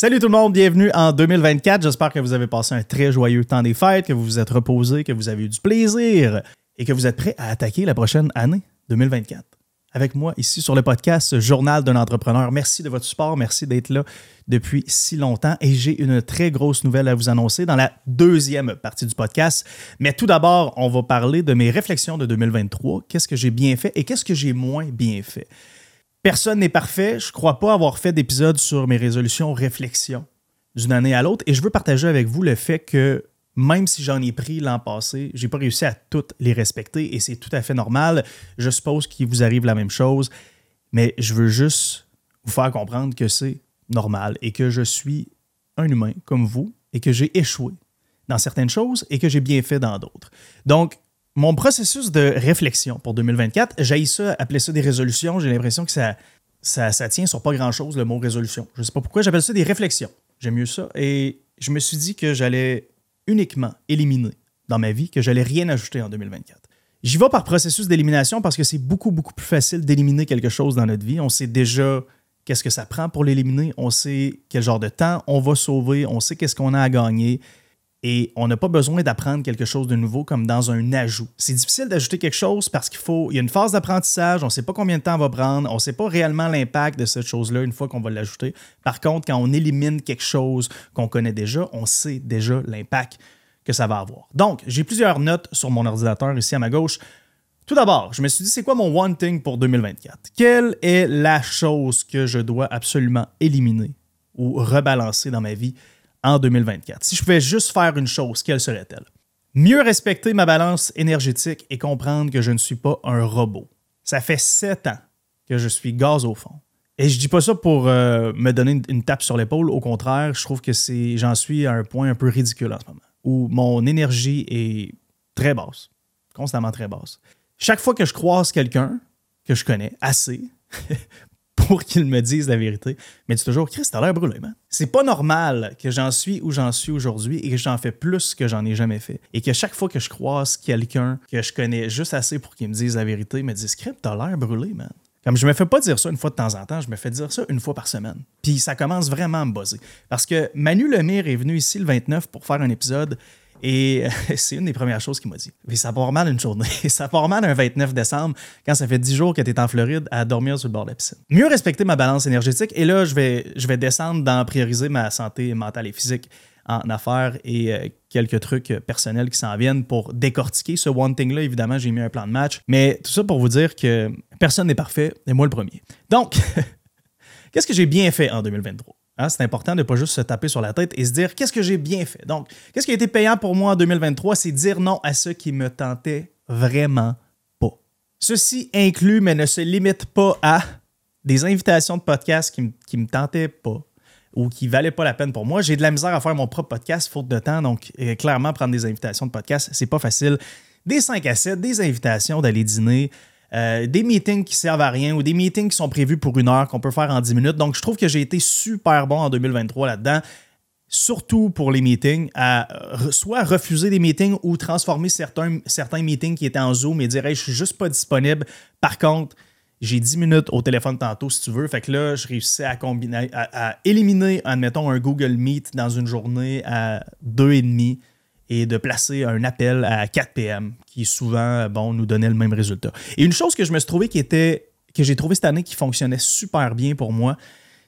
Salut tout le monde, bienvenue en 2024. J'espère que vous avez passé un très joyeux temps des fêtes, que vous vous êtes reposé, que vous avez eu du plaisir et que vous êtes prêts à attaquer la prochaine année 2024. Avec moi ici sur le podcast Journal d'un entrepreneur. Merci de votre support, merci d'être là depuis si longtemps et j'ai une très grosse nouvelle à vous annoncer dans la deuxième partie du podcast. Mais tout d'abord, on va parler de mes réflexions de 2023, qu'est-ce que j'ai bien fait et qu'est-ce que j'ai moins bien fait? Personne n'est parfait. Je ne crois pas avoir fait d'épisode sur mes résolutions réflexions d'une année à l'autre. Et je veux partager avec vous le fait que même si j'en ai pris l'an passé, j'ai pas réussi à toutes les respecter et c'est tout à fait normal. Je suppose qu'il vous arrive la même chose, mais je veux juste vous faire comprendre que c'est normal et que je suis un humain comme vous et que j'ai échoué dans certaines choses et que j'ai bien fait dans d'autres. Donc, mon processus de réflexion pour 2024, j'ai ça, appeler ça des résolutions. J'ai l'impression que ça, tient sur pas grand-chose, le mot résolution. Je ne sais pas pourquoi, j'appelle ça des réflexions. J'aime mieux ça. Et je me suis dit que j'allais uniquement éliminer dans ma vie, que j'allais rien ajouter en 2024. J'y vais par processus d'élimination parce que c'est beaucoup, beaucoup plus facile d'éliminer quelque chose dans notre vie. On sait déjà qu'est-ce que ça prend pour l'éliminer, on sait quel genre de temps on va sauver, on sait qu'est-ce qu'on a à gagner et on n'a pas besoin d'apprendre quelque chose de nouveau comme dans un ajout. C'est difficile d'ajouter quelque chose parce qu'il faut, il y a une phase d'apprentissage, on ne sait pas combien de temps on va prendre, on ne sait pas réellement l'impact de cette chose-là une fois qu'on va l'ajouter. Par contre, quand on élimine quelque chose qu'on connaît déjà, on sait déjà l'impact que ça va avoir. Donc, j'ai plusieurs notes sur mon ordinateur ici à ma gauche. Tout d'abord, je me suis dit, c'est quoi mon one thing pour 2024? Quelle est la chose que je dois absolument éliminer ou rebalancer dans ma vie en 2024. Si je pouvais juste faire une chose, quelle serait-elle? Mieux respecter ma balance énergétique et comprendre que je ne suis pas un robot. Ça fait sept ans que je suis gaz au fond. Et je dis pas ça pour euh, me donner une, tape sur l'épaule. Au contraire, je trouve que j'en suis à un point un peu ridicule en ce moment, où mon énergie est très basse, constamment très basse. Chaque fois que je croise quelqu'un que je connais assez pour qu'ils me disent la vérité. Mais dis toujours, Chris, t'as l'air brûlé, man. C'est pas normal que j'en suis où j'en suis aujourd'hui et que j'en fais plus que j'en ai jamais fait. Et que chaque fois que je croise quelqu'un que je connais juste assez pour qu'il me dise la vérité, me dise, Chris, t'as l'air brûlé, man. Comme je me fais pas dire ça une fois de temps en temps, je me fais dire ça une fois par semaine. Puis ça commence vraiment à me buzzer. Parce que Manu Lemire est venu ici le 29 pour faire un épisode et c'est une des premières choses qu'il m'a dit. Mais ça part mal une journée. ça part mal un 29 décembre, quand ça fait 10 jours que tu en Floride à dormir sur le bord de la piscine. Mieux respecter ma balance énergétique. Et là, je vais, je vais descendre dans prioriser ma santé mentale et physique en affaires et euh, quelques trucs personnels qui s'en viennent pour décortiquer ce one thing-là. Évidemment, j'ai mis un plan de match. Mais tout ça pour vous dire que personne n'est parfait, et moi le premier. Donc, qu'est-ce que j'ai bien fait en 2023? Hein, c'est important de ne pas juste se taper sur la tête et se dire qu'est-ce que j'ai bien fait? Donc, qu'est-ce qui a été payant pour moi en 2023, c'est dire non à ce qui me tentait vraiment pas. Ceci inclut, mais ne se limite pas à des invitations de podcast qui ne me tentaient pas ou qui ne valaient pas la peine pour moi. J'ai de la misère à faire mon propre podcast faute de temps, donc euh, clairement, prendre des invitations de podcast, c'est pas facile. Des 5 à 7, des invitations d'aller dîner, euh, des meetings qui servent à rien ou des meetings qui sont prévus pour une heure qu'on peut faire en 10 minutes. Donc, je trouve que j'ai été super bon en 2023 là-dedans, surtout pour les meetings, à soit refuser des meetings ou transformer certains, certains meetings qui étaient en Zoom et dire hey, je suis juste pas disponible. Par contre, j'ai 10 minutes au téléphone tantôt si tu veux. Fait que là, je réussis à, combiner, à, éliminer, admettons, un Google Meet dans une journée à 2,5 et de placer un appel à 4 p.m. qui souvent bon, nous donnait le même résultat. Et une chose que je me suis trouvé qui était que j'ai trouvé cette année qui fonctionnait super bien pour moi,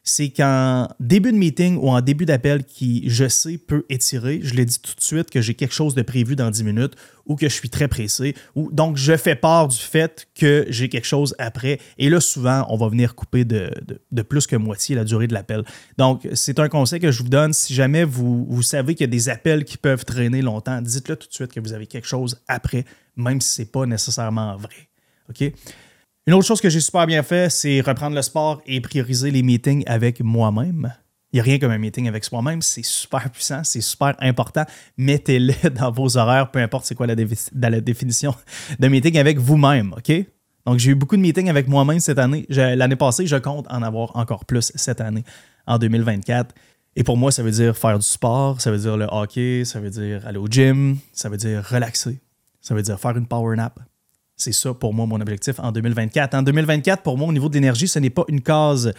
c'est qu'en début de meeting ou en début d'appel qui, je sais, peut étirer, je l'ai dit tout de suite que j'ai quelque chose de prévu dans 10 minutes ou que je suis très pressé. Ou, donc, je fais part du fait que j'ai quelque chose après. Et là, souvent, on va venir couper de, plus que moitié la durée de l'appel. Donc, c'est un conseil que je vous donne. Si jamais vous, savez qu'il y a des appels qui peuvent traîner longtemps, dites-le tout de suite que vous avez quelque chose après, même si ce n'est pas nécessairement vrai. OK? Une autre chose que j'ai super bien fait, c'est reprendre le sport et prioriser les meetings avec moi-même. Il n'y a rien comme un meeting avec soi-même, c'est super puissant, c'est super important. Mettez-le dans vos horaires, peu importe c'est quoi la, définition de meeting avec vous-même, OK? Donc, j'ai eu beaucoup de meetings avec moi-même cette année. L'année passée, je compte en avoir encore plus cette année, en 2024. Et pour moi, ça veut dire faire du sport, ça veut dire le hockey, ça veut dire aller au gym, ça veut dire relaxer, ça veut dire faire une power nap, c'est ça pour moi mon objectif en 2024. En 2024, pour moi, au niveau de l'énergie, ce n'est pas une case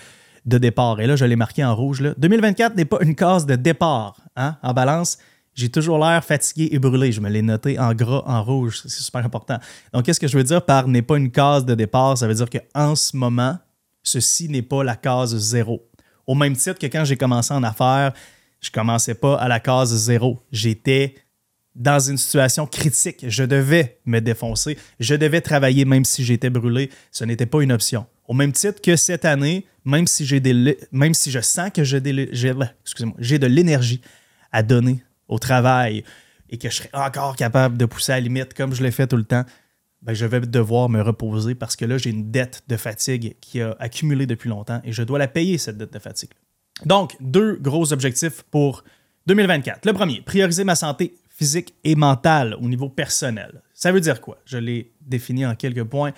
de départ. Et là, je l'ai marqué en rouge. Là. 2024 n'est pas une case de départ. Hein? En balance, j'ai toujours l'air fatigué et brûlé. Je me l'ai noté en gras, en rouge. C'est super important. Donc, qu'est-ce que je veux dire par n'est pas une case de départ? Ça veut dire qu'en ce moment, ceci n'est pas la case zéro. Au même titre que quand j'ai commencé en affaires, je commençais pas à la case zéro. J'étais dans une situation critique. Je devais me défoncer. Je devais travailler même si j'étais brûlé. Ce n'était pas une option. Au même titre que cette année, même si, j'ai des, même si je sens que j'ai, j'ai de l'énergie à donner au travail et que je serai encore capable de pousser à la limite comme je l'ai fait tout le temps, ben je vais devoir me reposer parce que là, j'ai une dette de fatigue qui a accumulé depuis longtemps et je dois la payer, cette dette de fatigue. Donc, deux gros objectifs pour 2024. Le premier, prioriser ma santé physique et mentale au niveau personnel. Ça veut dire quoi? Je l'ai défini en quelques points.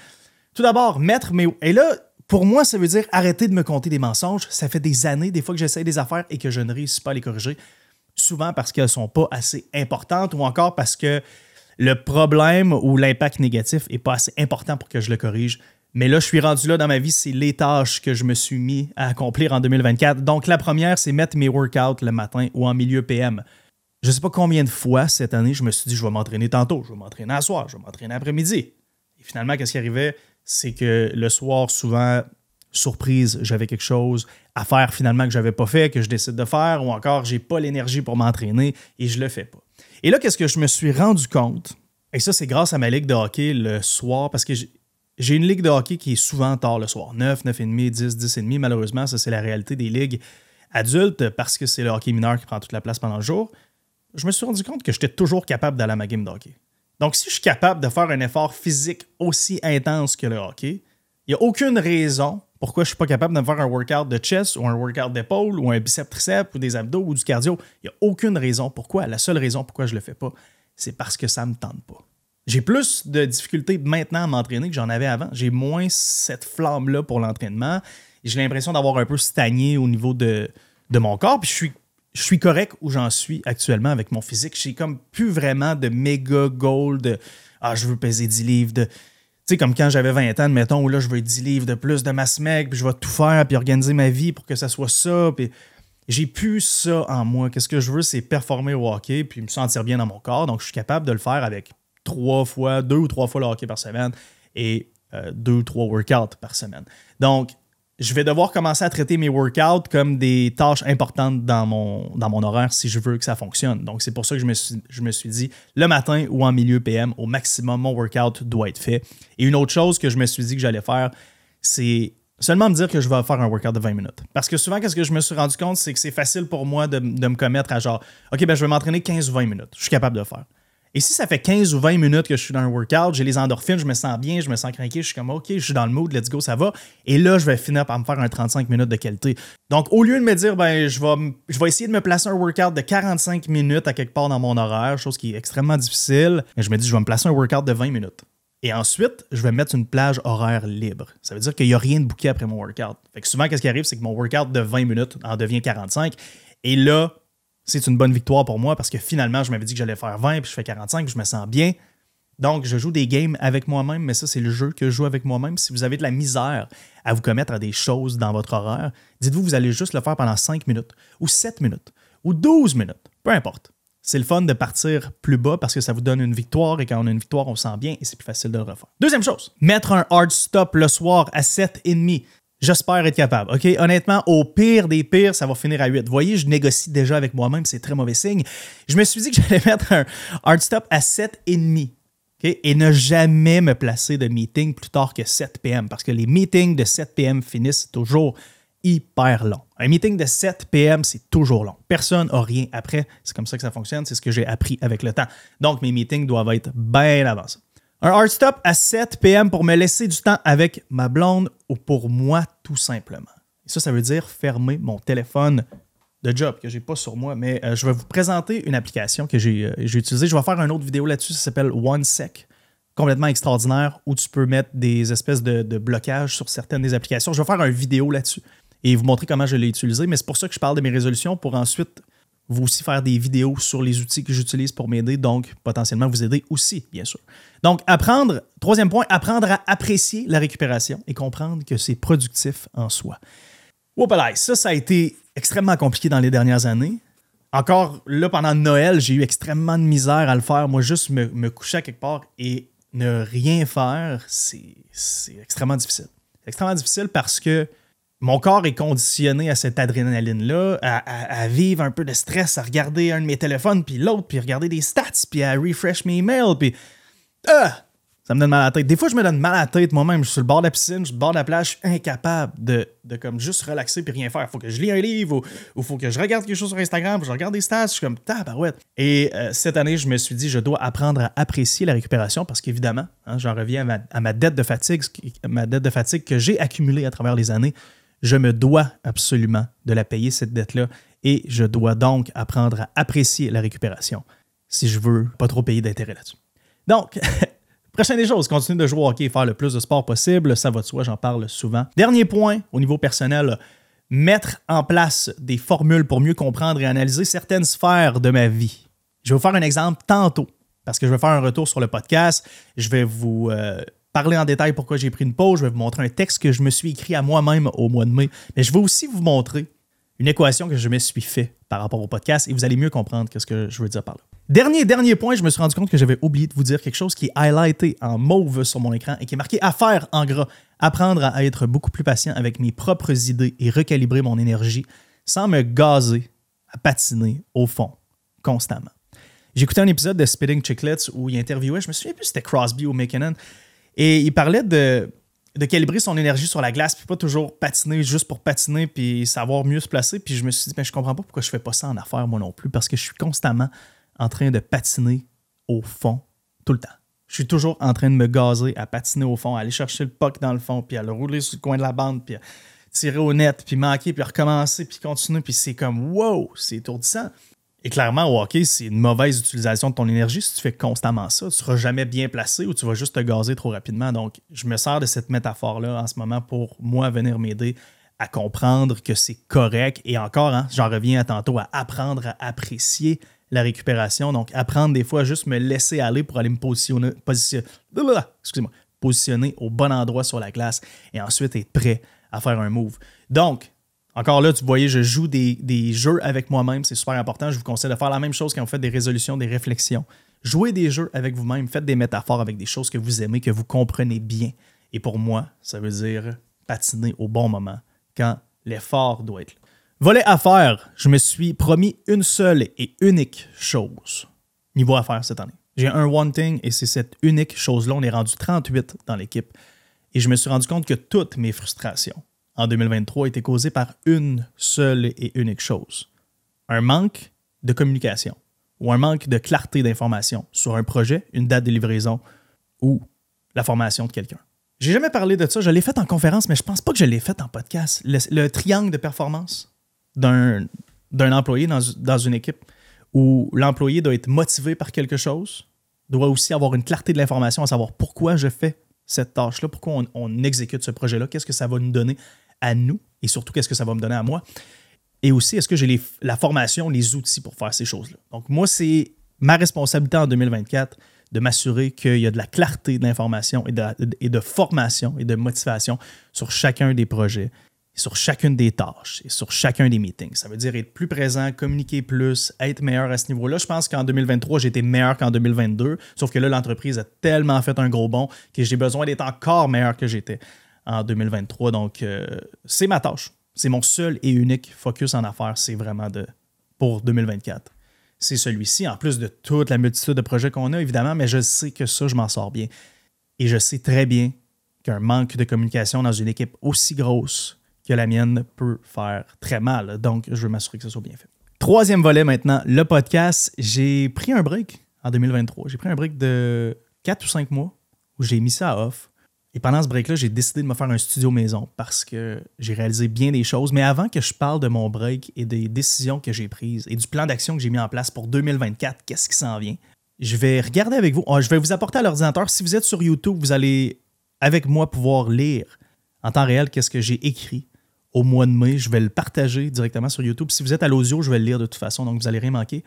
Tout d'abord, mettre mes... Et là, pour moi, ça veut dire arrêter de me compter des mensonges. Ça fait des années, des fois que j'essaie des affaires et que je ne réussis pas à les corriger. Souvent parce qu'elles ne sont pas assez importantes ou encore parce que le problème ou l'impact négatif n'est pas assez important pour que je le corrige. Mais là, je suis rendu là dans ma vie, c'est les tâches que je me suis mis à accomplir en 2024. Donc, la première, c'est mettre mes workouts le matin ou en milieu PM. Je ne sais pas combien de fois cette année, je me suis dit, je vais m'entraîner tantôt, je vais m'entraîner à soir, je vais m'entraîner après-midi. Et finalement, qu'est-ce qui arrivait? C'est que le soir, souvent, surprise, j'avais quelque chose à faire finalement que je n'avais pas fait, que je décide de faire, ou encore, j'ai pas l'énergie pour m'entraîner et je le fais pas. Et là, qu'est-ce que je me suis rendu compte? Et ça, c'est grâce à ma ligue de hockey le soir, parce que j'ai une ligue de hockey qui est souvent tard le soir. 9, 9,5, 10, 10,5. Malheureusement, ça, c'est la réalité des ligues adultes parce que c'est le hockey mineur qui prend toute la place pendant le jour. Je me suis rendu compte que j'étais toujours capable d'aller à ma game de hockey. Donc, si je suis capable de faire un effort physique aussi intense que le hockey, il n'y a aucune raison pourquoi je ne suis pas capable de faire un workout de chest ou un workout d'épaule ou un bicep triceps ou des abdos ou du cardio. Il n'y a aucune raison pourquoi. La seule raison pourquoi je ne le fais pas, c'est parce que ça ne me tente pas. J'ai plus de difficultés maintenant à m'entraîner que j'en avais avant. J'ai moins cette flamme-là pour l'entraînement. J'ai l'impression d'avoir un peu stagné au niveau de, de mon corps. Puis je suis, je suis correct où j'en suis actuellement avec mon physique. J'ai comme plus vraiment de méga goal de Ah, je veux peser 10 livres. De, tu sais, comme quand j'avais 20 ans, mettons, où là, je veux 10 livres de plus de ma SMEC, puis je vais tout faire, puis organiser ma vie pour que ça soit ça. Puis j'ai plus ça en moi. Qu'est-ce que je veux, c'est performer au hockey, puis me sentir bien dans mon corps. Donc, je suis capable de le faire avec trois fois, deux ou trois fois le hockey par semaine et euh, deux ou trois workouts par semaine. Donc, je vais devoir commencer à traiter mes workouts comme des tâches importantes dans mon, dans mon horaire si je veux que ça fonctionne. Donc, c'est pour ça que je me, suis, je me suis dit, le matin ou en milieu PM, au maximum, mon workout doit être fait. Et une autre chose que je me suis dit que j'allais faire, c'est seulement me dire que je vais faire un workout de 20 minutes. Parce que souvent, qu'est-ce que je me suis rendu compte, c'est que c'est facile pour moi de, de, me commettre à genre, OK, ben, je vais m'entraîner 15 ou 20 minutes. Je suis capable de le faire. Et si ça fait 15 ou 20 minutes que je suis dans un workout, j'ai les endorphines, je me sens bien, je me sens craqué, je suis comme OK, je suis dans le mood, let's go, ça va. Et là, je vais finir par me faire un 35 minutes de qualité. Donc, au lieu de me dire, ben, je vais, essayer de me placer un workout de 45 minutes à quelque part dans mon horaire, chose qui est extrêmement difficile, je me dis, je vais me placer un workout de 20 minutes. Et ensuite, je vais mettre une plage horaire libre. Ça veut dire qu'il n'y a rien de bouquet après mon workout. Fait que souvent, qu'est-ce qui arrive, c'est que mon workout de 20 minutes en devient 45. Et là, c'est une bonne victoire pour moi parce que finalement, je m'avais dit que j'allais faire 20, puis je fais 45, puis je me sens bien. Donc, je joue des games avec moi-même, mais ça, c'est le jeu que je joue avec moi-même. Si vous avez de la misère à vous commettre à des choses dans votre horaire, dites-vous, vous allez juste le faire pendant 5 minutes, ou 7 minutes, ou 12 minutes, peu importe. C'est le fun de partir plus bas parce que ça vous donne une victoire et quand on a une victoire, on sent bien et c'est plus facile de le refaire. Deuxième chose, mettre un hard stop le soir à 7,5. J'espère être capable. OK? Honnêtement, au pire des pires, ça va finir à 8. Vous voyez, je négocie déjà avec moi-même, c'est très mauvais signe. Je me suis dit que j'allais mettre un hard stop à 7,5. OK? Et ne jamais me placer de meeting plus tard que 7 p.m. parce que les meetings de 7 p.m. finissent toujours hyper long. Un meeting de 7 p.m., c'est toujours long. Personne n'a rien après. C'est comme ça que ça fonctionne. C'est ce que j'ai appris avec le temps. Donc, mes meetings doivent être bien avancés. Un hard stop à 7 p.m. pour me laisser du temps avec ma blonde ou pour moi tout simplement. Et ça, ça veut dire fermer mon téléphone de job que j'ai pas sur moi, mais euh, je vais vous présenter une application que j'ai euh, utilisée. Je vais faire une autre vidéo là-dessus, ça s'appelle OneSec, complètement extraordinaire, où tu peux mettre des espèces de, de blocages sur certaines des applications. Je vais faire une vidéo là-dessus et vous montrer comment je l'ai utilisé, mais c'est pour ça que je parle de mes résolutions pour ensuite vous aussi faire des vidéos sur les outils que j'utilise pour m'aider, donc potentiellement vous aider aussi, bien sûr. Donc, apprendre, troisième point, apprendre à apprécier la récupération et comprendre que c'est productif en soi. Whoopalaï, ça, ça a été extrêmement compliqué dans les dernières années. Encore là, pendant Noël, j'ai eu extrêmement de misère à le faire. Moi, juste me, me coucher à quelque part et ne rien faire, c'est extrêmement difficile. C'est extrêmement difficile parce que mon corps est conditionné à cette adrénaline-là, à, vivre un peu de stress, à regarder un de mes téléphones, puis l'autre, puis regarder des stats, puis à refresh mes emails, puis. Ah! Ça me donne mal à la tête. Des fois, je me donne mal à la tête moi-même. Je suis sur le bord de la piscine, je suis le bord de la plage, je suis incapable de, comme juste relaxer puis rien faire. Faut que je lis un livre ou il faut que je regarde quelque chose sur Instagram, je regarde des stats, je suis comme tabarouette. Et euh, cette année, je me suis dit, je dois apprendre à apprécier la récupération parce qu'évidemment, hein, j'en reviens à ma, dette de fatigue, ma dette de fatigue que j'ai accumulée à travers les années. Je me dois absolument de la payer, cette dette-là, et je dois donc apprendre à apprécier la récupération si je veux pas trop payer d'intérêt là-dessus. Donc, Prochaine des choses, continuer de jouer au hockey et faire le plus de sport possible, ça va de soi, j'en parle souvent. Dernier point, au niveau personnel, mettre en place des formules pour mieux comprendre et analyser certaines sphères de ma vie. Je vais vous faire un exemple tantôt, parce que je vais faire un retour sur le podcast. Je vais vous euh, parler en détail pourquoi j'ai pris une pause. Je vais vous montrer un texte que je me suis écrit à moi-même au mois de mai. Mais je vais aussi vous montrer une équation que je me suis fait par rapport au podcast et vous allez mieux comprendre ce que je veux dire par là. Dernier, dernier point, je me suis rendu compte que j'avais oublié de vous dire quelque chose qui est highlighté en mauve sur mon écran et qui est marqué à faire en gras. Apprendre à être beaucoup plus patient avec mes propres idées et recalibrer mon énergie sans me gazer à patiner au fond constamment. J'écoutais un épisode de Spitting Chicklets où il interviewait, je me souviens plus c'était Crosby ou McKinnon, et il parlait de, calibrer son énergie sur la glace, puis pas toujours patiner juste pour patiner, puis savoir mieux se placer. Puis je me suis dit, ben, je comprends pas pourquoi je fais pas ça en affaires moi non plus, parce que je suis constamment en train de patiner au fond tout le temps. Je suis toujours en train de me gazer à patiner au fond, à aller chercher le puck dans le fond, puis à le rouler sur le coin de la bande, puis à tirer au net, puis manquer, puis recommencer, puis continuer, puis c'est comme wow, c'est étourdissant. Et clairement, au hockey, c'est une mauvaise utilisation de ton énergie si tu fais constamment ça. Tu ne seras jamais bien placé ou tu vas juste te gazer trop rapidement. Donc, je me sers de cette métaphore-là en ce moment pour moi venir m'aider à comprendre que c'est correct. Et encore, hein, j'en reviens à tantôt à apprendre à apprécier la récupération. Donc, apprendre des fois à juste me laisser aller pour aller me positionner, positionner au bon endroit sur la glace et ensuite être prêt à faire un move. Donc, encore là, tu voyez, je joue des, jeux avec moi-même, c'est super important. Je vous conseille de faire la même chose quand vous faites des résolutions, des réflexions. Jouez des jeux avec vous-même, faites des métaphores avec des choses que vous aimez, que vous comprenez bien. Et pour moi, ça veut dire patiner au bon moment, quand l'effort doit être là. Volet affaires, je me suis promis une seule et unique chose niveau affaires cette année. J'ai un one thing et c'est cette unique chose-là. On est rendu 38 dans l'équipe. Et je me suis rendu compte que toutes mes frustrations en 2023 étaient causées par une seule et unique chose. Un manque de communication ou un manque de clarté d'information sur un projet, une date de livraison ou la formation de quelqu'un. J'ai jamais parlé de ça. Je l'ai fait en conférence, mais je pense pas que je l'ai fait en podcast. le triangle de performance d'un employé dans, dans, une équipe où l'employé doit être motivé par quelque chose, doit aussi avoir une clarté de l'information à savoir pourquoi je fais cette tâche-là, pourquoi on, exécute ce projet-là, qu'est-ce que ça va nous donner à nous et surtout qu'est-ce que ça va me donner à moi? Et aussi, est-ce que j'ai la formation, les outils pour faire ces choses-là? Donc moi, c'est ma responsabilité en 2024 de m'assurer qu'il y a de la clarté d'information et de, et de formation et de motivation sur chacun des projets sur chacune des tâches et sur chacun des meetings. Ça veut dire être plus présent, communiquer plus, être meilleur à ce niveau-là. Je pense qu'en 2023, j'ai été meilleur qu'en 2022, sauf que là, l'entreprise a tellement fait un gros bond que j'ai besoin d'être encore meilleur que j'étais en 2023. Donc, euh, c'est ma tâche. C'est mon seul et unique focus en affaires, c'est vraiment de pour 2024. C'est celui-ci, en plus de toute la multitude de projets qu'on a, évidemment, mais je sais que ça, je m'en sors bien. Et je sais très bien qu'un manque de communication dans une équipe aussi grosse que la mienne peut faire très mal. Donc, je veux m'assurer que ça soit bien fait. Troisième volet maintenant, le podcast. J'ai pris un break en 2023. J'ai pris un break de 4 ou 5 mois où j'ai mis ça off. Et pendant ce break-là, j'ai décidé de me faire un studio maison parce que j'ai réalisé bien des choses. Mais avant que je parle de mon break et des décisions que j'ai prises et du plan d'action que j'ai mis en place pour 2024, qu'est-ce qui s'en vient, je vais regarder avec vous. Ah, je vais vous apporter à l'ordinateur. Si vous êtes sur YouTube, vous allez avec moi pouvoir lire en temps réel qu'est-ce que j'ai écrit au mois de mai. Je vais le partager directement sur YouTube. Si vous êtes à l'audio, je vais le lire de toute façon, donc vous n'allez rien manquer.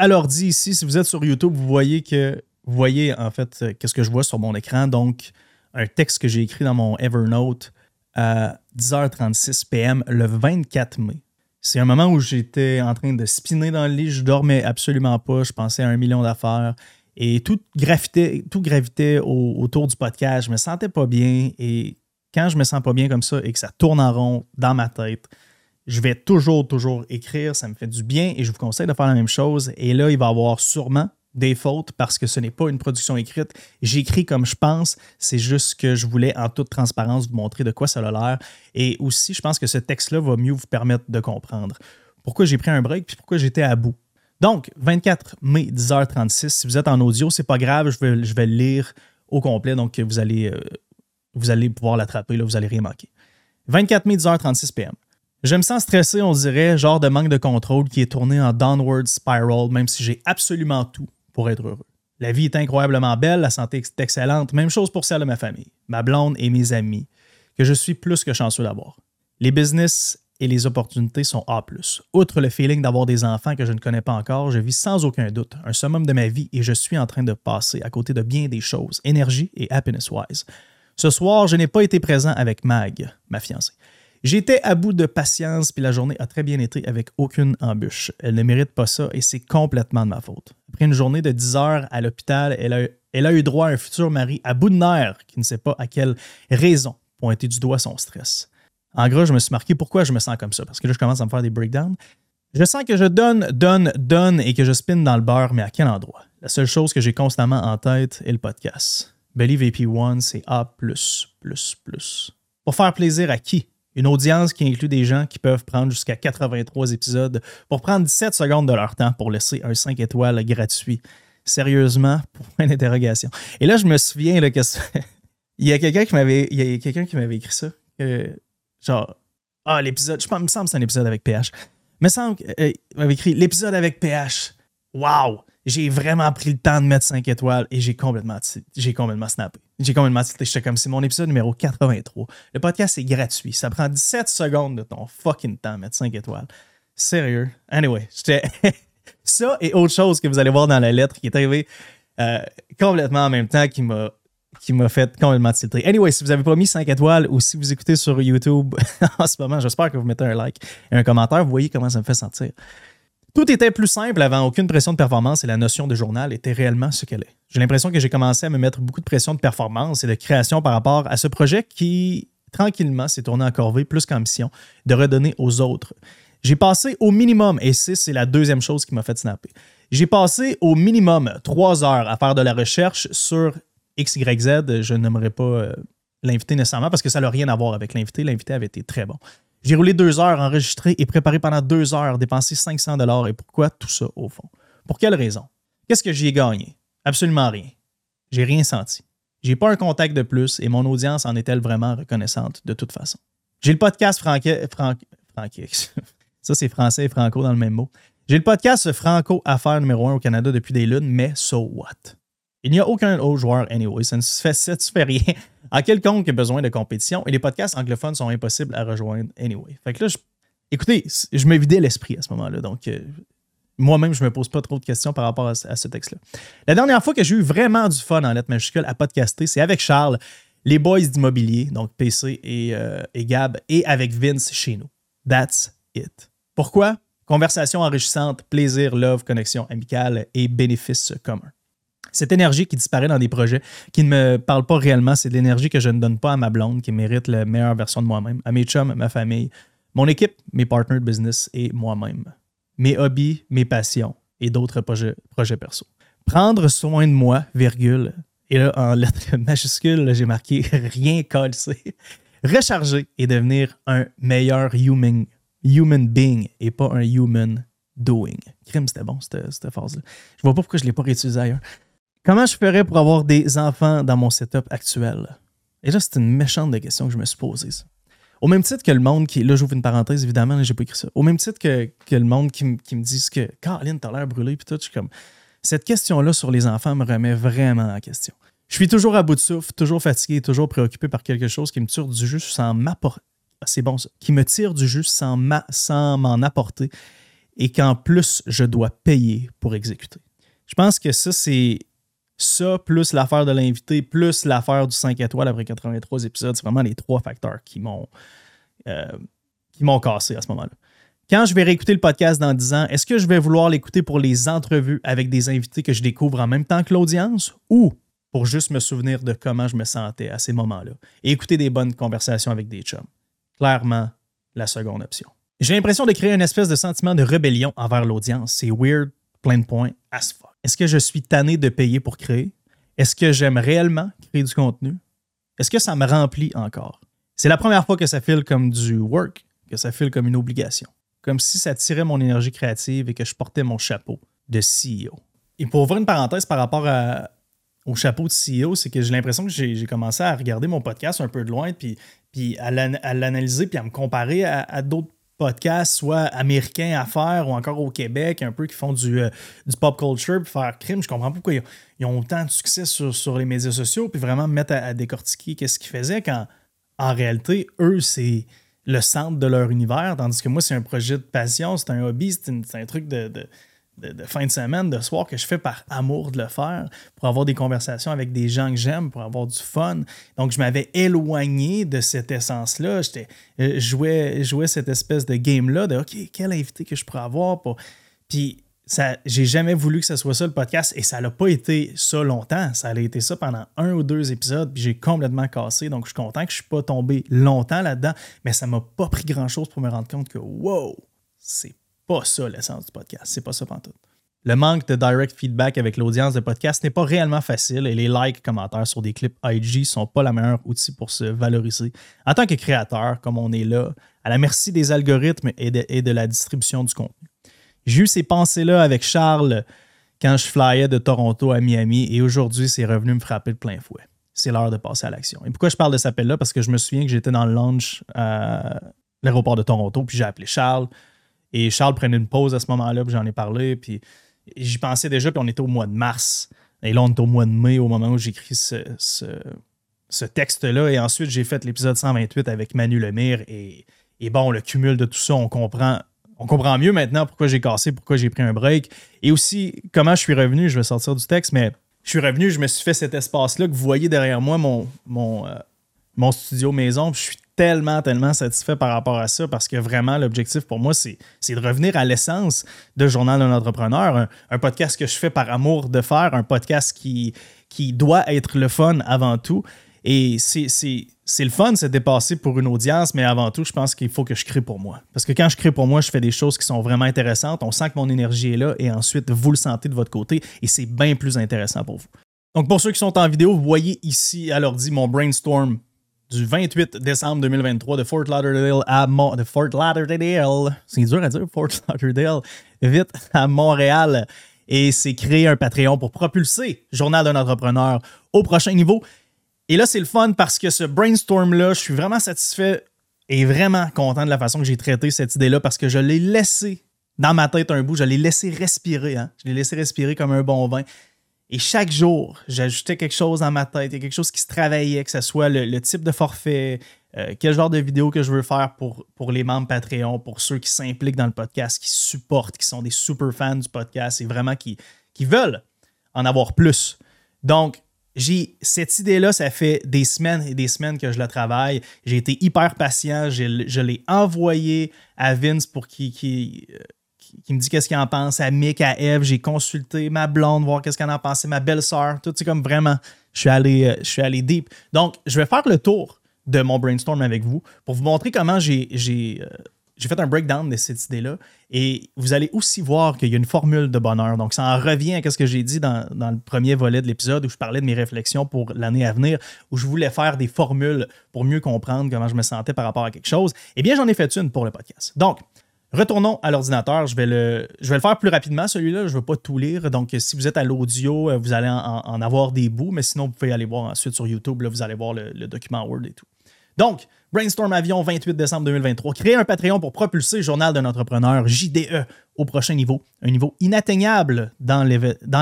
Alors dit ici, si vous êtes sur YouTube, vous voyez que vous voyez en fait euh, qu'est-ce que je vois sur mon écran. Donc, un texte que j'ai écrit dans mon Evernote. Euh, 10h36 PM le 24 mai. C'est un moment où j'étais en train de spinner dans le lit, je dormais absolument pas, je pensais à un million d'affaires et tout gravitait, tout autour du podcast. Je me sentais pas bien et quand je me sens pas bien comme ça et que ça tourne en rond dans ma tête, je vais toujours, toujours écrire, ça me fait du bien et je vous conseille de faire la même chose. Et là, il va y avoir sûrement des fautes parce que ce n'est pas une production écrite. J'écris comme je pense, c'est juste que je voulais en toute transparence vous montrer de quoi ça a l'air. Et aussi, je pense que ce texte-là va mieux vous permettre de comprendre pourquoi j'ai pris un break puis pourquoi j'étais à bout? Donc, 24 mai, 10h36, si vous êtes en audio, c'est pas grave, je vais, je vais le lire au complet, donc vous allez, euh, vous allez pouvoir l'attraper, là, vous allez rien manquer. 24 mai, 10h36 PM. Je me sens stressé, on dirait, genre de manque de contrôle qui est tourné en downward spiral, même si j'ai absolument tout être heureux. La vie est incroyablement belle, la santé est excellente, même chose pour celle de ma famille, ma blonde et mes amis, que je suis plus que chanceux d'avoir. Les business et les opportunités sont A. Outre le feeling d'avoir des enfants que je ne connais pas encore, je vis sans aucun doute un summum de ma vie et je suis en train de passer à côté de bien des choses, énergie et happiness-wise. Ce soir, je n'ai pas été présent avec Mag, ma fiancée. J'étais à bout de patience, puis la journée a très bien été avec aucune embûche. Elle ne mérite pas ça et c'est complètement de ma faute. Après une journée de 10 heures à l'hôpital, elle a, eu droit à un futur mari à bout de nerfs qui ne sait pas à quelle raison pointer du doigt son stress. En gros, je me suis marqué pourquoi je me sens comme ça, parce que là, je commence à me faire des breakdowns. Je sens que je donne, donne, donne et que je spinne dans le beurre, mais à quel endroit? La seule chose que j'ai constamment en tête est le podcast. Belly VP1, c'est A. Pour faire plaisir à qui? Une audience qui inclut des gens qui peuvent prendre jusqu'à 83 épisodes pour prendre 17 secondes de leur temps pour laisser un 5 étoiles gratuit. Sérieusement, point d'interrogation. Et là, je me souviens là, que il y a quelqu'un qui m'avait il quelqu'un qui m'avait écrit ça. genre, ah, l'épisode, je pense, me semble que c'est un épisode avec PH. Il me semble euh, m'avait écrit l'épisode avec PH. Wow! J'ai vraiment pris le temps de mettre 5 étoiles et j'ai complètement, j'ai complètement snappé. J'ai complètement J'étais comme, c'est mon épisode numéro 83. Le podcast, c'est gratuit. Ça prend 17 secondes de ton fucking temps mettre 5 étoiles. Sérieux. Anyway, ça et autre chose que vous allez voir dans la lettre qui est arrivée euh, complètement en même temps qui m'a qui m'a fait complètement tilter. Anyway, si vous n'avez pas mis 5 étoiles ou si vous écoutez sur YouTube en ce moment, j'espère que vous mettez un like et un commentaire. Vous voyez comment ça me fait sentir. Tout était plus simple avant aucune pression de performance et la notion de journal était réellement ce qu'elle est. J'ai l'impression que j'ai commencé à me mettre beaucoup de pression de performance et de création par rapport à ce projet qui, tranquillement, s'est tourné en corvée plus qu'ambition de redonner aux autres. J'ai passé au minimum, et c'est la deuxième chose qui m'a fait snapper. J'ai passé au minimum trois heures à faire de la recherche sur XYZ. Je n'aimerais pas euh, l'inviter nécessairement parce que ça n'a rien à voir avec l'invité. L'invité avait été très bon. J'ai roulé deux heures, enregistré et préparé pendant deux heures, dépensé 500 dollars. Et pourquoi tout ça au fond? Pour quelle raison? Qu'est-ce que j'y ai gagné? Absolument rien. J'ai rien senti. J'ai pas un contact de plus et mon audience en est-elle vraiment reconnaissante de toute façon? J'ai le podcast Franco. Ça, c'est français et franco dans le même mot. J'ai le podcast Franco Affaires numéro un au Canada depuis des lunes, mais so what? Il n'y a aucun autre joueur anyway. Ça ne fait rien à quelconque besoin de compétition et les podcasts anglophones sont impossibles à rejoindre anyway. Fait que là, écoutez, je me vidais l'esprit à ce moment-là. Donc, euh, moi-même, je me pose pas trop de questions par rapport à, ce texte-là. La dernière fois que j'ai eu vraiment du fun en lettres majuscules à podcaster, c'est avec Charles, les boys d'immobilier, donc PC et, euh, et Gab, et avec Vince chez nous. That's it. Pourquoi? Conversation enrichissante, plaisir, love, connexion amicale et bénéfices communs. Cette énergie qui disparaît dans des projets qui ne me parlent pas réellement, c'est de l'énergie que je ne donne pas à ma blonde, qui mérite la meilleure version de moi-même, à mes chums, ma famille, mon équipe, mes partners de business et moi-même. Mes hobbies, mes passions et d'autres projets, projets perso. Prendre soin de moi, virgule, et là, en lettres majuscules, j'ai marqué rien calcé. Recharger et devenir un meilleur human, human being et pas un human doing. Crime, c'était bon, cette, cette phrase-là. Je vois pas pourquoi je l'ai pas réutilisé ailleurs. Comment je ferais pour avoir des enfants dans mon setup actuel? Et là, c'est une méchante question que je me suis posée. Au même titre que le monde qui. Là, j'ouvre une parenthèse, évidemment, j'ai pas écrit ça. Au même titre que, le monde qui, me dit que Caroline, t'as l'air brûlé, puis tout, je suis comme. Cette question-là sur les enfants me remet vraiment en question. Je suis toujours à bout de souffle, toujours fatigué, toujours préoccupé par quelque chose qui me tire du jus sans m'apporter. Ah, c'est bon ça. Qui me tire du jus sans m'en apporter et qu'en plus, je dois payer pour exécuter. Je pense que ça, c'est ça, plus l'affaire de l'invité, plus l'affaire du 5 étoiles après 83 épisodes, c'est vraiment les trois facteurs qui m'ont qui m'ont cassé à ce moment-là. Quand je vais réécouter le podcast dans 10 ans, est-ce que je vais vouloir l'écouter pour les entrevues avec des invités que je découvre en même temps que l'audience ou pour juste me souvenir de comment je me sentais à ces moments-là et écouter des bonnes conversations avec des chums? Clairement, la seconde option. J'ai l'impression de créer une espèce de sentiment de rébellion envers l'audience. C'est weird, plein de points, as fuck. Est-ce que je suis tanné de payer pour créer? Est-ce que j'aime réellement créer du contenu? Est-ce que ça me remplit encore? C'est la première fois que ça file comme du work, que ça file comme une obligation comme si ça tirait mon énergie créative et que je portais mon chapeau de CEO. Et pour ouvrir une parenthèse par rapport au chapeau de CEO, c'est que j'ai l'impression que j'ai commencé à regarder mon podcast un peu de loin, puis, puis à l'analyser, puis à me comparer à, d'autres podcasts, soit américains à faire ou encore au Québec, un peu qui font du, euh, pop culture, puis faire crime. Je comprends pas pourquoi ils, ont autant de succès sur, les médias sociaux, puis vraiment me mettre à, décortiquer qu'est-ce qu'ils faisaient quand, en réalité, eux, c'est le centre de leur univers, tandis que moi, c'est un projet de passion, c'est un hobby, c'est un truc de, fin de semaine, de soir que je fais par amour de le faire, pour avoir des conversations avec des gens que j'aime, pour avoir du fun. Donc, je m'avais éloigné de cette essence-là. Je euh, jouais, jouais cette espèce de game-là de OK, quel invité que je pourrais avoir. Puis j'ai jamais voulu que ce soit ça le podcast et ça n'a pas été ça longtemps. Ça a été ça pendant un ou deux épisodes, puis j'ai complètement cassé. Donc, je suis content que je ne suis pas tombé longtemps là-dedans, mais ça m'a pas pris grand-chose pour me rendre compte que, wow, c'est pas ça l'essence du podcast. C'est pas ça tout. Le manque de direct feedback avec l'audience de podcast n'est pas réellement facile et les likes, commentaires sur des clips IG sont pas la meilleure outil pour se valoriser. En tant que créateur, comme on est là, à la merci des algorithmes et de la distribution du contenu. J'ai eu ces pensées-là avec Charles quand je flyais de Toronto à Miami et aujourd'hui, c'est revenu me frapper de plein fouet. C'est l'heure de passer à l'action. Et pourquoi je parle de cet appel-là? Parce que je me souviens que j'étais dans le launch à l'aéroport de Toronto, puis j'ai appelé Charles. Et Charles prenait une pause à ce moment-là, puis j'en ai parlé, puis j'y pensais déjà, puis on était au mois de mars. Et là, on est au mois de mai, au moment où j'écris ce, ce, texte-là. Et ensuite, j'ai fait l'épisode 128 avec Manu Lemire. Et, et bon, le cumul de tout ça, on comprend on comprend mieux maintenant pourquoi j'ai cassé, pourquoi j'ai pris un break. Et aussi, comment je suis revenu. Je vais sortir du texte, mais je suis revenu, je me suis fait cet espace-là que vous voyez derrière moi, mon, mon, euh, mon studio maison. je suis tellement, tellement satisfait par rapport à ça parce que vraiment, l'objectif pour moi, c'est de revenir à l'essence de Journal d'un entrepreneur, un, podcast que je fais par amour de faire, un podcast qui, doit être le fun avant tout. Et c'est le fun, c'est dépasser pour une audience, mais avant tout, je pense qu'il faut que je crée pour moi. Parce que quand je crée pour moi, je fais des choses qui sont vraiment intéressantes. On sent que mon énergie est là et ensuite, vous le sentez de votre côté et c'est bien plus intéressant pour vous. Donc, pour ceux qui sont en vidéo, vous voyez ici à l'ordi mon brainstorm du 28 décembre 2023 de Fort Lauderdale à de Fort Lauderdale. C'est dur à dire, Fort Lauderdale. Vite à Montréal. Et c'est créer un Patreon pour propulser Journal d'un entrepreneur au prochain niveau. Et là, c'est le fun parce que ce brainstorm-là, je suis vraiment satisfait et vraiment content de la façon que j'ai traité cette idée-là parce que je l'ai laissé dans ma tête un bout, je l'ai laissé respirer. Hein? Je l'ai laissé respirer comme un bon vin. Et chaque jour, j'ajoutais quelque chose dans ma tête, quelque chose qui se travaillait, que ce soit le, type de forfait, euh, quel genre de vidéo que je veux faire pour, pour les membres Patreon, pour ceux qui s'impliquent dans le podcast, qui supportent, qui sont des super fans du podcast et vraiment qui, qui veulent en avoir plus. Donc, j'ai cette idée-là, ça fait des semaines et des semaines que je la travaille. J'ai été hyper patient. Je l'ai envoyé à Vince pour qu'il euh, me dise qu'est-ce qu'il en pense, à Mick, à Eve. J'ai consulté ma blonde, voir qu'est-ce qu'elle en pensait, ma belle-sœur. Tout, c'est comme vraiment, je suis, allé, euh, je suis allé deep. Donc, je vais faire le tour de mon brainstorm avec vous pour vous montrer comment j'ai euh, j'ai fait un breakdown de cette idée-là et vous allez aussi voir qu'il y a une formule de bonheur. Donc, ça en revient à ce que j'ai dit dans, le premier volet de l'épisode où je parlais de mes réflexions pour l'année à venir, où je voulais faire des formules pour mieux comprendre comment je me sentais par rapport à quelque chose. Eh bien, j'en ai fait une pour le podcast. Donc, Retournons à l'ordinateur. Je, vais le, je vais le faire plus rapidement, celui-là. Je ne veux pas tout lire. Donc, si vous êtes à l'audio, vous allez en, avoir des bouts, mais sinon, vous pouvez aller voir ensuite sur YouTube. Là, vous allez voir le document Word et tout. Donc, Brainstorm Avion, 28 décembre 2023. Créer un Patreon pour propulser journal d'un entrepreneur, JDE, au prochain niveau, un niveau inatteignable dans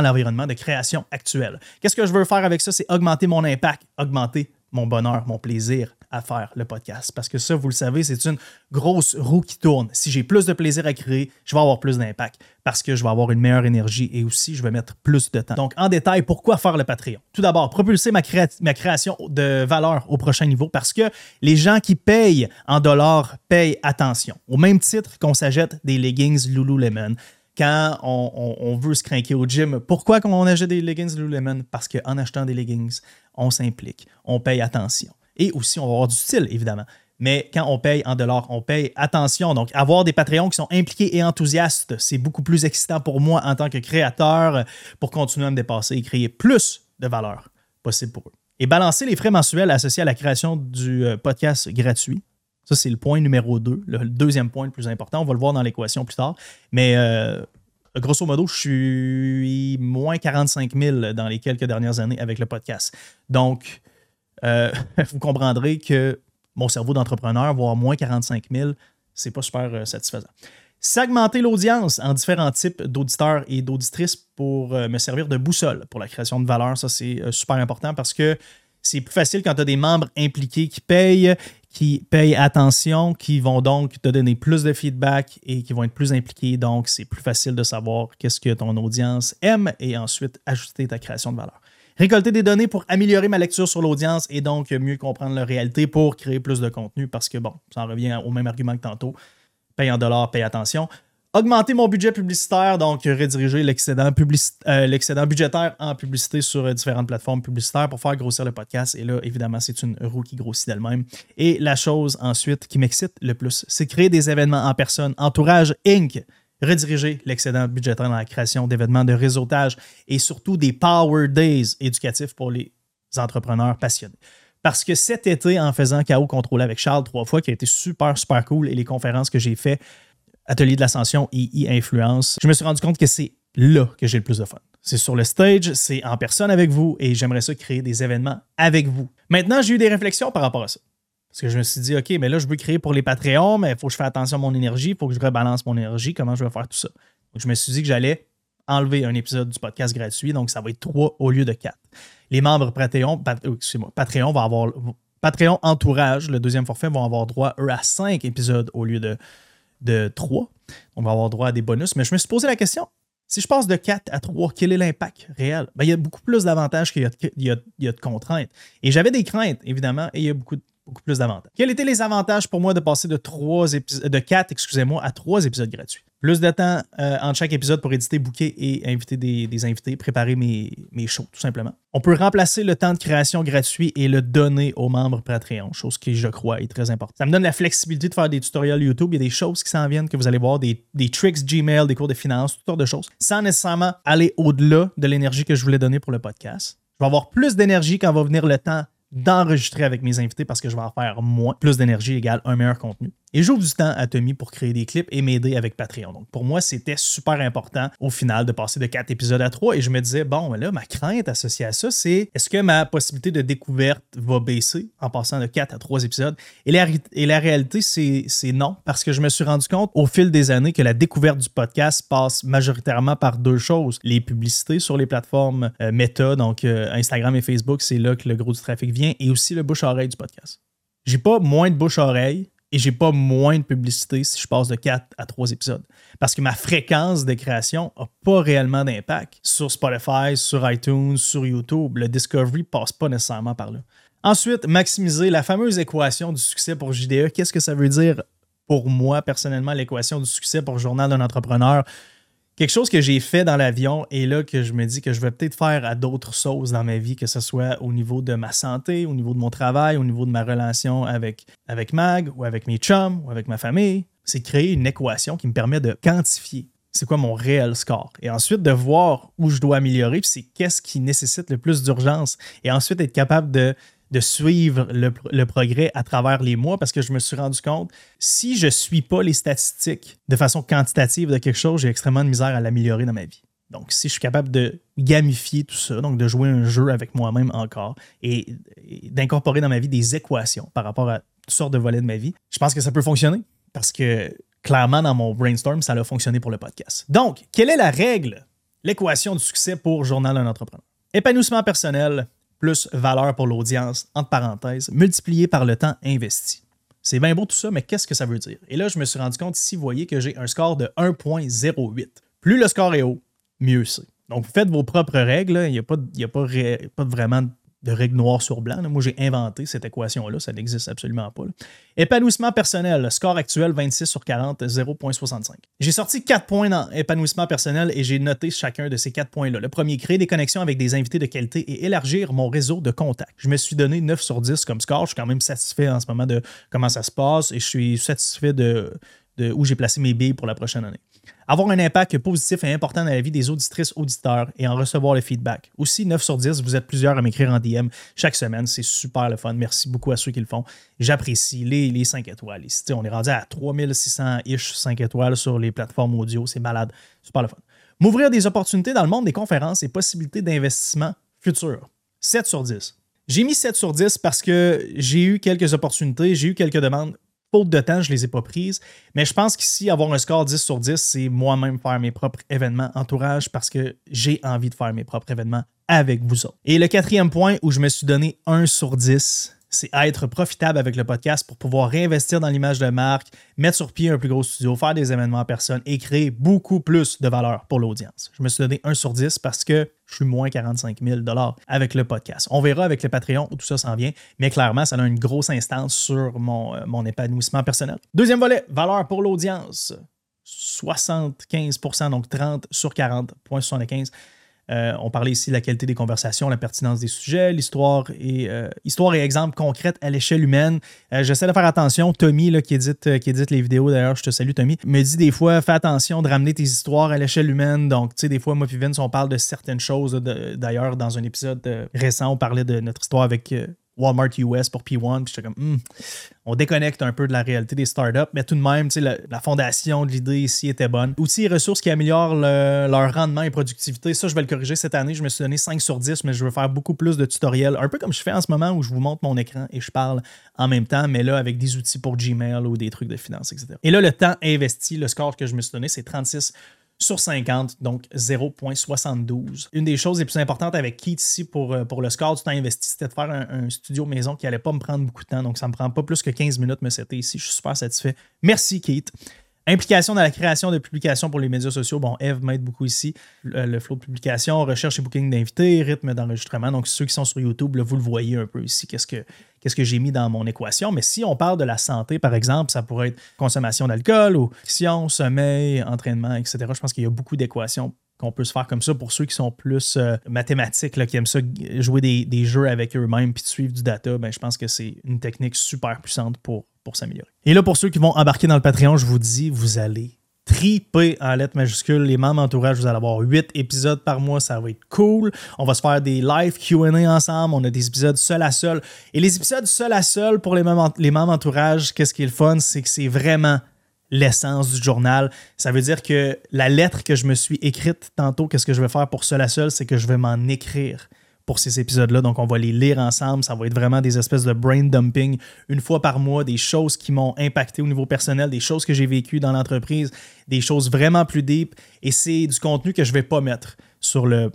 l'environnement de création actuel. Qu'est-ce que je veux faire avec ça? C'est augmenter mon impact, augmenter mon bonheur, mon plaisir à faire le podcast. Parce que ça, vous le savez, c'est une grosse roue qui tourne. Si j'ai plus de plaisir à créer, je vais avoir plus d'impact parce que je vais avoir une meilleure énergie et aussi je vais mettre plus de temps. Donc, en détail, pourquoi faire le Patreon? Tout d'abord, propulser ma, création de valeur au prochain niveau parce que les gens qui payent en dollars payent attention. Au même titre qu'on s'achète des leggings Lululemon, quand on, veut se craquer au gym. Pourquoi on achète des leggings Lululemon? Parce qu'en achetant des leggings, on s'implique, on paye attention. Et aussi, on va avoir du style, évidemment. Mais quand on paye en dollars, on paye attention. Donc, avoir des Patreons qui sont impliqués et enthousiastes, c'est beaucoup plus excitant pour moi en tant que créateur pour continuer à me dépasser et créer plus de valeur possible pour eux. Et balancer les frais mensuels associés à la création du euh, podcast gratuit. Ça, c'est le point numéro 2, le deuxième point le plus important. On va le voir dans l'équation plus tard. Mais euh, grosso modo, je suis moins 45 000 dans les quelques dernières années avec le podcast. Donc, euh, vous comprendrez que mon cerveau d'entrepreneur, voire moins 45 000, c'est pas super euh, satisfaisant. Segmenter l'audience en différents types d'auditeurs et d'auditrices pour me servir de boussole pour la création de valeur, ça c'est super important parce que c'est plus facile quand tu as des membres impliqués qui payent, qui payent attention, qui vont donc te donner plus de feedback et qui vont être plus impliqués. Donc, c'est plus facile de savoir qu'est-ce que ton audience aime et ensuite ajuster ta création de valeur. Récolter des données pour améliorer ma lecture sur l'audience et donc mieux comprendre leur réalité pour créer plus de contenu parce que, bon, ça en revient au même argument que tantôt. Paye en dollars, paye attention augmenter mon budget publicitaire, donc rediriger euh, l'excédent budgétaire en publicité sur euh, différentes plateformes publicitaires pour faire grossir le podcast. Et là, évidemment, c'est une roue qui grossit d'elle-même. Et la chose ensuite qui m'excite le plus, c'est créer des événements en personne. Entourage Inc. Rediriger l'excédent budgétaire dans la création d'événements de réseautage et surtout des Power Days éducatifs pour les entrepreneurs passionnés. Parce que cet été, en faisant KO contrôlé avec Charles trois fois, qui a été super, super cool, et les conférences que j'ai faites Atelier de l'ascension et e-influence, je me suis rendu compte que c'est là que j'ai le plus de fun. C'est sur le stage, c'est en personne avec vous et j'aimerais ça créer des événements avec vous. Maintenant, j'ai eu des réflexions par rapport à ça. Parce que je me suis dit, OK, mais là, je veux créer pour les Patreons, mais il faut que je fasse attention à mon énergie, il faut que je rebalance mon énergie, comment je vais faire tout ça? Donc, je me suis dit que j'allais enlever un épisode du podcast gratuit, donc ça va être trois au lieu de quatre. Les membres Patreon, euh, moi Patreon va avoir Patreon Entourage, le deuxième forfait, vont avoir droit, eux, à cinq épisodes au lieu de de 3. On va avoir droit à des bonus. Mais je me suis posé la question, si je passe de 4 à 3, quel est l'impact réel? Ben, il y a beaucoup plus d'avantages qu'il y, a de craintes. Et j'avais des craintes, évidemment, et il y a beaucoup, beaucoup plus d'avantages. Quels étaient les avantages pour moi de passer de, 3 de 4 excusez-moi, à 3 épisodes gratuits? Plus de temps euh, entre chaque épisode pour éditer, booker et inviter des, invités, préparer mes, shows, tout simplement. On peut remplacer le temps de création gratuit et le donner aux membres Patreon, chose qui, je crois, est très importante. Ça me donne la flexibilité de faire des tutoriels YouTube. Il y a des choses qui s'en viennent que vous allez voir, des, des tricks Gmail, des cours de finance, toutes sortes de choses, sans nécessairement aller au-delà de l'énergie que je voulais donner pour le podcast. Je vais avoir plus d'énergie quand va venir le temps d'enregistrer avec mes invités parce que je vais en faire moins. Plus d'énergie égale un meilleur contenu. Et j'ouvre du temps à Tommy pour créer des clips et m'aider avec Patreon. Donc pour moi, c'était super important au final de passer de 4 épisodes à 3 et je me disais, bon, là, ma crainte associée à ça, c'est est-ce que ma possibilité de découverte va baisser en passant de 4 à 3 épisodes? Et la, réalité, c'est non, parce que je me suis rendu compte au fil des années que la découverte du podcast passe majoritairement par deux choses. Les publicités sur les plateformes euh, Meta, donc euh, Instagram et Facebook, c'est là que le gros du trafic vient, et aussi le bouche-oreille du podcast. J'ai pas moins de bouche-oreille, et j'ai pas moins de publicité si je passe de 4 à 3 épisodes. Parce que ma fréquence de création n'a pas réellement d'impact sur Spotify, sur iTunes, sur YouTube. Le Discovery passe pas nécessairement par là. Ensuite, maximiser la fameuse équation du succès pour JDE. Qu'est-ce que ça veut dire pour moi personnellement, l'équation du succès pour Journal d'un entrepreneur? Quelque chose que j'ai fait dans l'avion et là que je me dis que je vais peut-être faire à d'autres choses dans ma vie, que ce soit au niveau de ma santé, au niveau de mon travail, au niveau de ma relation avec, Mag ou avec mes chums ou avec ma famille, c'est créer une équation qui me permet de quantifier c'est quoi mon réel score. Et ensuite de voir où je dois améliorer, puis c'est qu'est-ce qui nécessite le plus d'urgence. Et ensuite être capable de de suivre le, progrès à travers les mois parce que je me suis rendu compte, si je ne suis pas les statistiques de façon quantitative de quelque chose, j'ai extrêmement de misère à l'améliorer dans ma vie. Donc, si je suis capable de gamifier tout ça, donc de jouer un jeu avec moi-même encore et, d'incorporer dans ma vie des équations par rapport à toutes sortes de volets de ma vie, je pense que ça peut fonctionner parce que clairement, dans mon brainstorm, ça a fonctionné pour le podcast. Donc, quelle est la règle, l'équation du succès pour Journal d'un entrepreneur? Épanouissement personnel, plus valeur pour l'audience, entre parenthèses, multiplié par le temps investi. C'est bien beau tout ça, mais qu'est-ce que ça veut dire? Et là, je me suis rendu compte ici, vous voyez que j'ai un score de 1.08. Plus le score est haut, mieux c'est. Donc, vous faites vos propres règles. Il n'y a, pas, pas vraiment de règles noires sur blanc. Moi, j'ai inventé cette équation-là. Ça n'existe absolument pas. Épanouissement personnel. Score actuel 26 sur 40, 0.65. J'ai sorti 4 points dans épanouissement personnel et j'ai noté chacun de ces 4 points-là. Le premier, créer des connexions avec des invités de qualité et élargir mon réseau de contacts. Je me suis donné 9 sur 10 comme score. Je suis quand même satisfait en ce moment de comment ça se passe et je suis satisfait de, de où j'ai placé mes billes pour la prochaine année. Avoir un impact positif et important dans la vie des auditrices, auditeurs et en recevoir le feedback. Aussi, 9 sur 10, vous êtes plusieurs à m'écrire en DM chaque semaine. C'est super le fun. Merci beaucoup à ceux qui le font. J'apprécie les, les 5 étoiles. on est rendu à 3600-ish 5 étoiles sur les plateformes audio. C'est malade. Super le fun. M'ouvrir des opportunités dans le monde des conférences et possibilités d'investissement futur. 7 sur 10. J'ai mis 7 sur 10 parce que j'ai eu quelques opportunités, j'ai eu quelques demandes de temps, je ne les ai pas prises. Mais je pense qu'ici, avoir un score 10 sur 10, c'est moi-même faire mes propres événements entourage parce que j'ai envie de faire mes propres événements avec vous autres. Et le quatrième point où je me suis donné 1 sur 10, c'est être profitable avec le podcast pour pouvoir réinvestir dans l'image de marque, mettre sur pied un plus gros studio, faire des événements en personne et créer beaucoup plus de valeur pour l'audience. Je me suis donné 1 sur 10 parce que je suis moins 45 000 avec le podcast. On verra avec le Patreon où tout ça s'en vient, mais clairement, ça a une grosse instance sur mon, euh, mon épanouissement personnel. Deuxième volet, valeur pour l'audience. 75% donc 30 sur 40,75 euh, on parlait ici de la qualité des conversations, la pertinence des sujets, l'histoire et, euh, histoire et exemple concrète à l'échelle humaine. Euh, j'essaie de faire attention. Tommy, là, qui, édite, qui édite les vidéos, d'ailleurs, je te salue, Tommy, me dit des fois, fais attention de ramener tes histoires à l'échelle humaine. Donc, tu sais, des fois, moi et Vince, on parle de certaines choses. D'ailleurs, dans un épisode récent, on parlait de notre histoire avec Walmart US pour P1. Puis j'étais comme, hmm, on déconnecte un peu de la réalité des startups, mais tout de même, la, la fondation de l'idée ici était bonne. Outils et ressources qui améliorent leur rendement et productivité, ça, je vais le corriger cette année. Je me suis donné 5 sur 10, mais je veux faire beaucoup plus de tutoriels, un peu comme je fais en ce moment où je vous montre mon écran et je parle en même temps, mais là, avec des outils pour Gmail ou des trucs de finance, etc. Et là, le temps investi, le score que je me suis donné, c'est 36 sur 50, donc 0.72. Une des choses les plus importantes avec Keith ici pour, euh, le score du temps investi, c'était de faire un, studio maison qui n'allait pas me prendre beaucoup de temps. Donc, ça ne me prend pas plus que 15 minutes, mais c'était ici. Je suis super satisfait. Merci, Keith. Implication dans la création de publications pour les médias sociaux. Bon, Eve m'aide beaucoup ici. Le, flow de publication, recherche et booking d'invités, rythme d'enregistrement. Donc, ceux qui sont sur YouTube, vous le voyez un peu ici, qu'est-ce que, qu'est-ce que j'ai mis dans mon équation. Mais si on parle de la santé, par exemple, ça pourrait être consommation d'alcool ou fiction, sommeil, entraînement, etc. Je pense qu'il y a beaucoup d'équations qu'on peut se faire comme ça pour ceux qui sont plus euh, mathématiques, qui aiment ça jouer des, jeux avec eux-mêmes puis suivre du data, ben, je pense que c'est une technique super puissante pour pour s'améliorer. Et là, pour ceux qui vont embarquer dans le Patreon, je vous dis, vous allez triper en lettres majuscules. Les membres entourage, vous allez avoir 8 épisodes par mois. Ça va être cool. On va se faire des live QA ensemble. On a des épisodes seul à seul. Et les épisodes seul à seul pour les membres, les entourage, qu'est-ce qui est le fun? C'est que c'est vraiment l'essence du journal. Ça veut dire que la lettre que je me suis écrite tantôt, qu'est-ce que je vais faire pour seul à seul? C'est que je vais m'en écrire pour ces épisodes-là. Donc, on va les lire ensemble. Ça va être vraiment des espèces de brain dumping une fois par mois, des choses qui m'ont impacté au niveau personnel, des choses que j'ai vécues dans l'entreprise, des choses vraiment plus deep. Et c'est du contenu que je ne vais pas mettre sur le,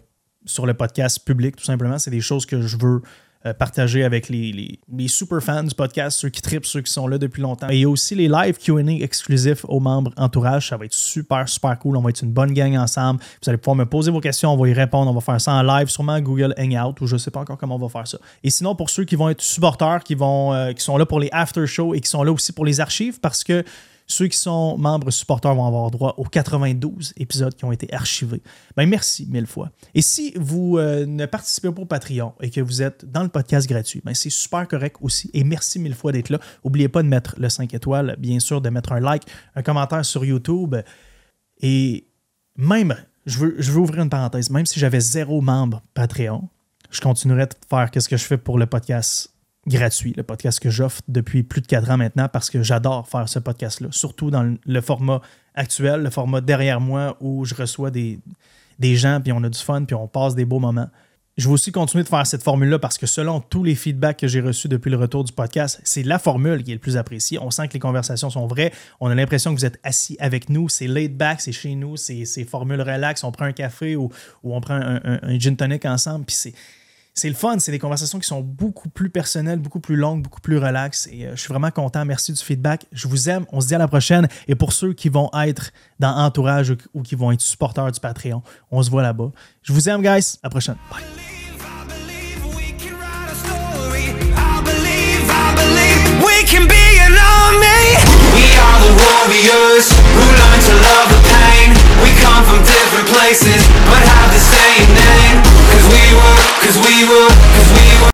sur le podcast public, tout simplement. C'est des choses que je veux euh, partager avec les, super fans du podcast, ceux qui tripent, ceux qui sont là depuis longtemps. Et aussi les live QA exclusifs aux membres entourage. Ça va être super, super cool. On va être une bonne gang ensemble. Vous allez pouvoir me poser vos questions, on va y répondre. On va faire ça en live, sûrement Google Hangout ou je ne sais pas encore comment on va faire ça. Et sinon, pour ceux qui vont être supporters, qui, vont, euh, qui sont là pour les after shows et qui sont là aussi pour les archives, parce que ceux qui sont membres supporters vont avoir droit aux 92 épisodes qui ont été archivés. Ben, merci mille fois. Et si vous euh, ne participez pas au Patreon et que vous êtes dans le podcast gratuit, ben, c'est super correct aussi. Et merci mille fois d'être là. N'oubliez pas de mettre le 5 étoiles, bien sûr, de mettre un like, un commentaire sur YouTube. Et même, je veux, je veux ouvrir une parenthèse, même si j'avais zéro membre Patreon, je continuerais de faire ce que je fais pour le podcast gratuit, le podcast que j'offre depuis plus de quatre ans maintenant parce que j'adore faire ce podcast-là, surtout dans le format actuel, le format derrière moi où je reçois des, gens, puis on a du fun, puis on passe des beaux moments. Je vais aussi continuer de faire cette formule-là parce que selon tous les feedbacks que j'ai reçus depuis le retour du podcast, c'est la formule qui est le plus appréciée. On sent que les conversations sont vraies. On a l'impression que vous êtes assis avec nous. C'est laid back, c'est chez nous, c'est formule relax. On prend un café ou, on prend un gin tonic ensemble. Puis c'est le fun. C'est des conversations qui sont beaucoup plus personnelles, beaucoup plus longues, beaucoup plus relaxes. Et euh, je suis vraiment content. Merci du feedback. Je vous aime. On se dit à la prochaine. Et pour ceux qui vont être dans Entourage ou, qui vont être supporters du Patreon, on se voit là-bas. Je vous aime, guys. À la prochaine. Bye. Cause we will cause we